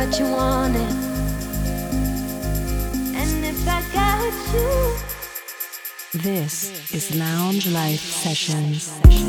what you wanted. And if I got you. This is Lounge Life Sessions.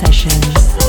sessions.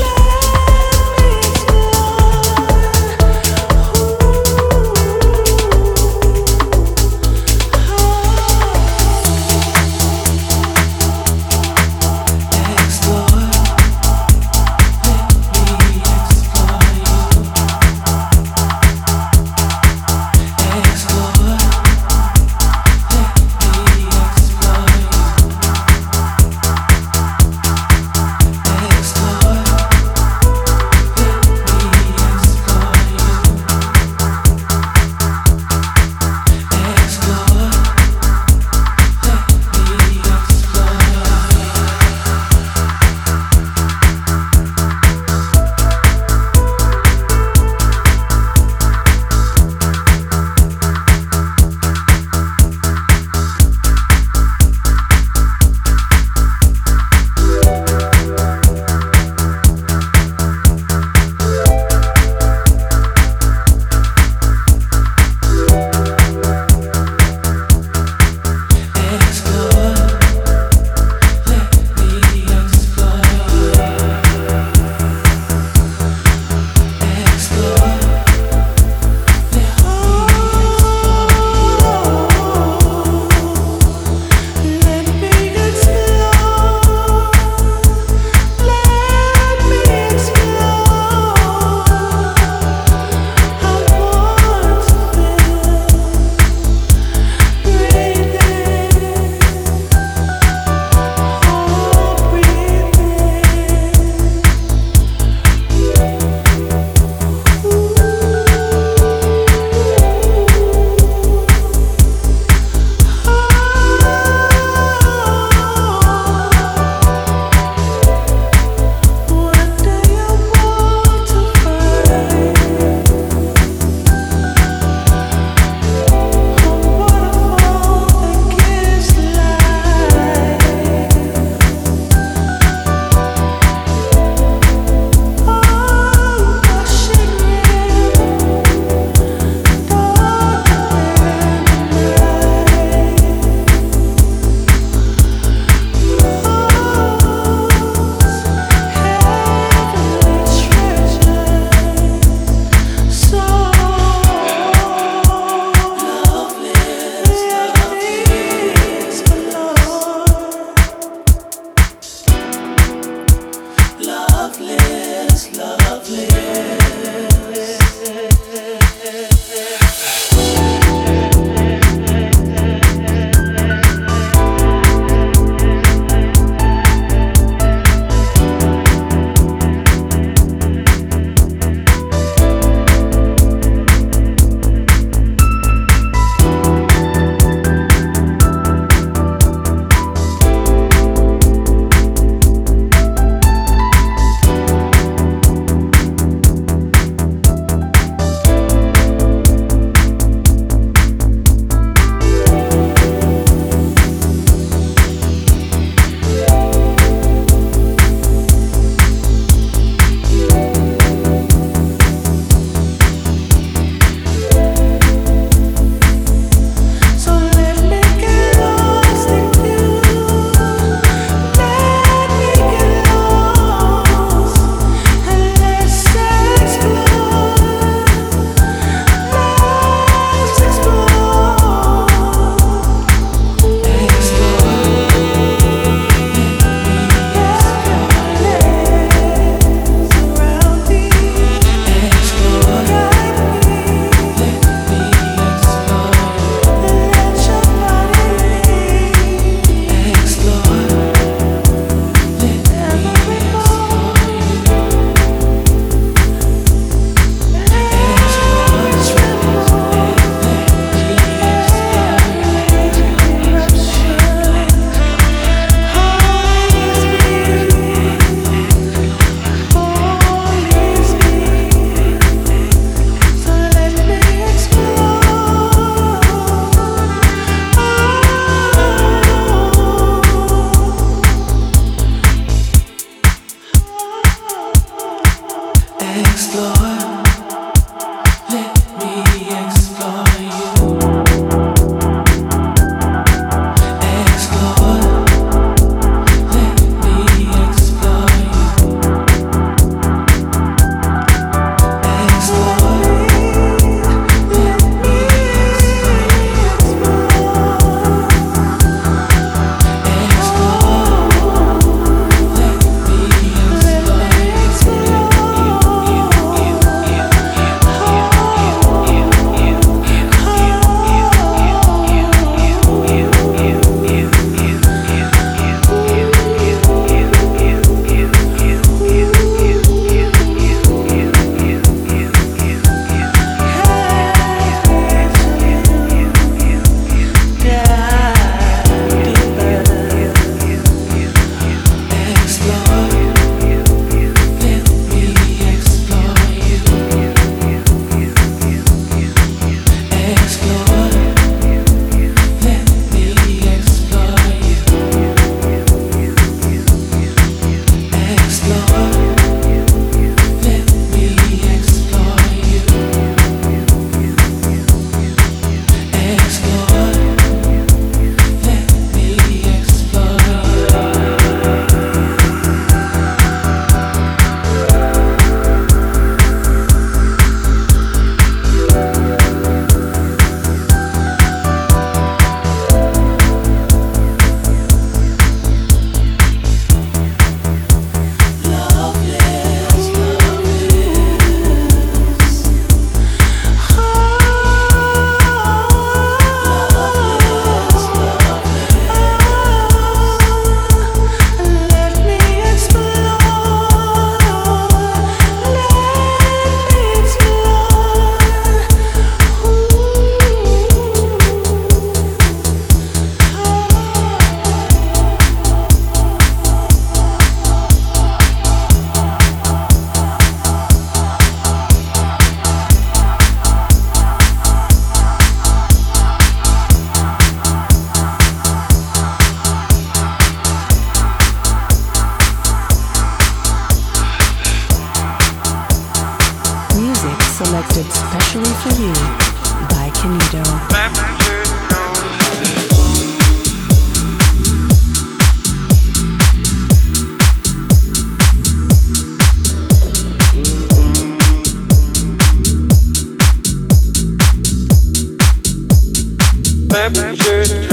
my blue shirt